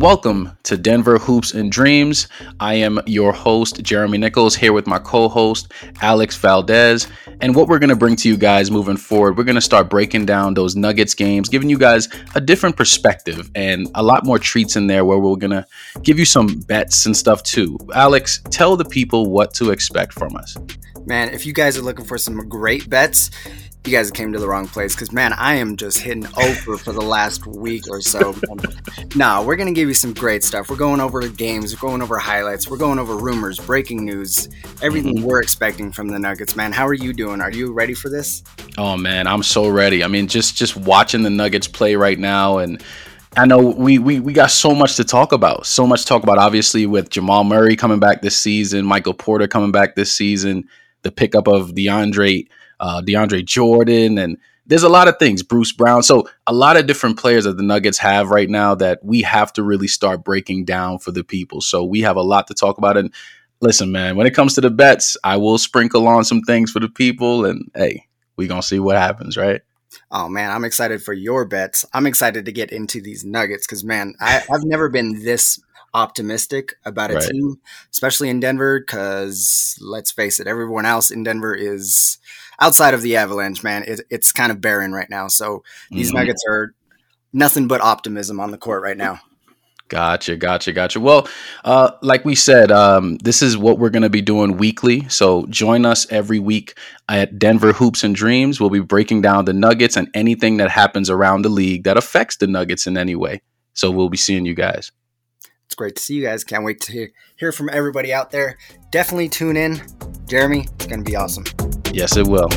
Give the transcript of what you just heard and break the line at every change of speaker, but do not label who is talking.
Welcome to Denver Hoops and Dreams. I am your host, Jeremy Nicolls, here with my co host, Alex Valdez. And what we're going to bring to you guys moving forward, we're going to start breaking down those Nuggets games, giving you guys a different perspective and a lot more treats in there where we're going to give you some bets and stuff too. Alex, tell the people what to expect from us.
Man, if you guys are looking for some great bets, you guys came to the wrong place because man, I am just hitting over for the last week or so. no, we're gonna give you some great stuff. We're going over games, we're going over highlights, we're going over rumors, breaking news, everything mm-hmm. we're expecting from the Nuggets. Man, how are you doing? Are you ready for this?
Oh man, I'm so ready. I mean, just just watching the Nuggets play right now and. I know we, we we got so much to talk about. So much to talk about. Obviously, with Jamal Murray coming back this season, Michael Porter coming back this season, the pickup of DeAndre uh, DeAndre Jordan, and there's a lot of things. Bruce Brown. So a lot of different players that the Nuggets have right now that we have to really start breaking down for the people. So we have a lot to talk about. And listen, man, when it comes to the bets, I will sprinkle on some things for the people. And hey, we gonna see what happens, right?
Oh man, I'm excited for your bets. I'm excited to get into these Nuggets because man, I, have never been this optimistic about a right. team, especially in Denver. Because let's face it, everyone else in Denver is outside of the Avalanche, man, it, it's kind of barren right now. So these mm-hmm. Nuggets are nothing but optimism on the court right now.
Gotcha, gotcha, gotcha. Well, uh, like we said, um, this is what we're going to be doing weekly. So join us every week at Denver Hoops and Dreams. We'll be breaking down the Nuggets and anything that happens around the league that affects the Nuggets in any way. So we'll be seeing you guys.
Great to see you guys. Can't wait to hear, hear from everybody out there. Definitely tune in. Jeremy, it's going to be awesome.
Yes, it will.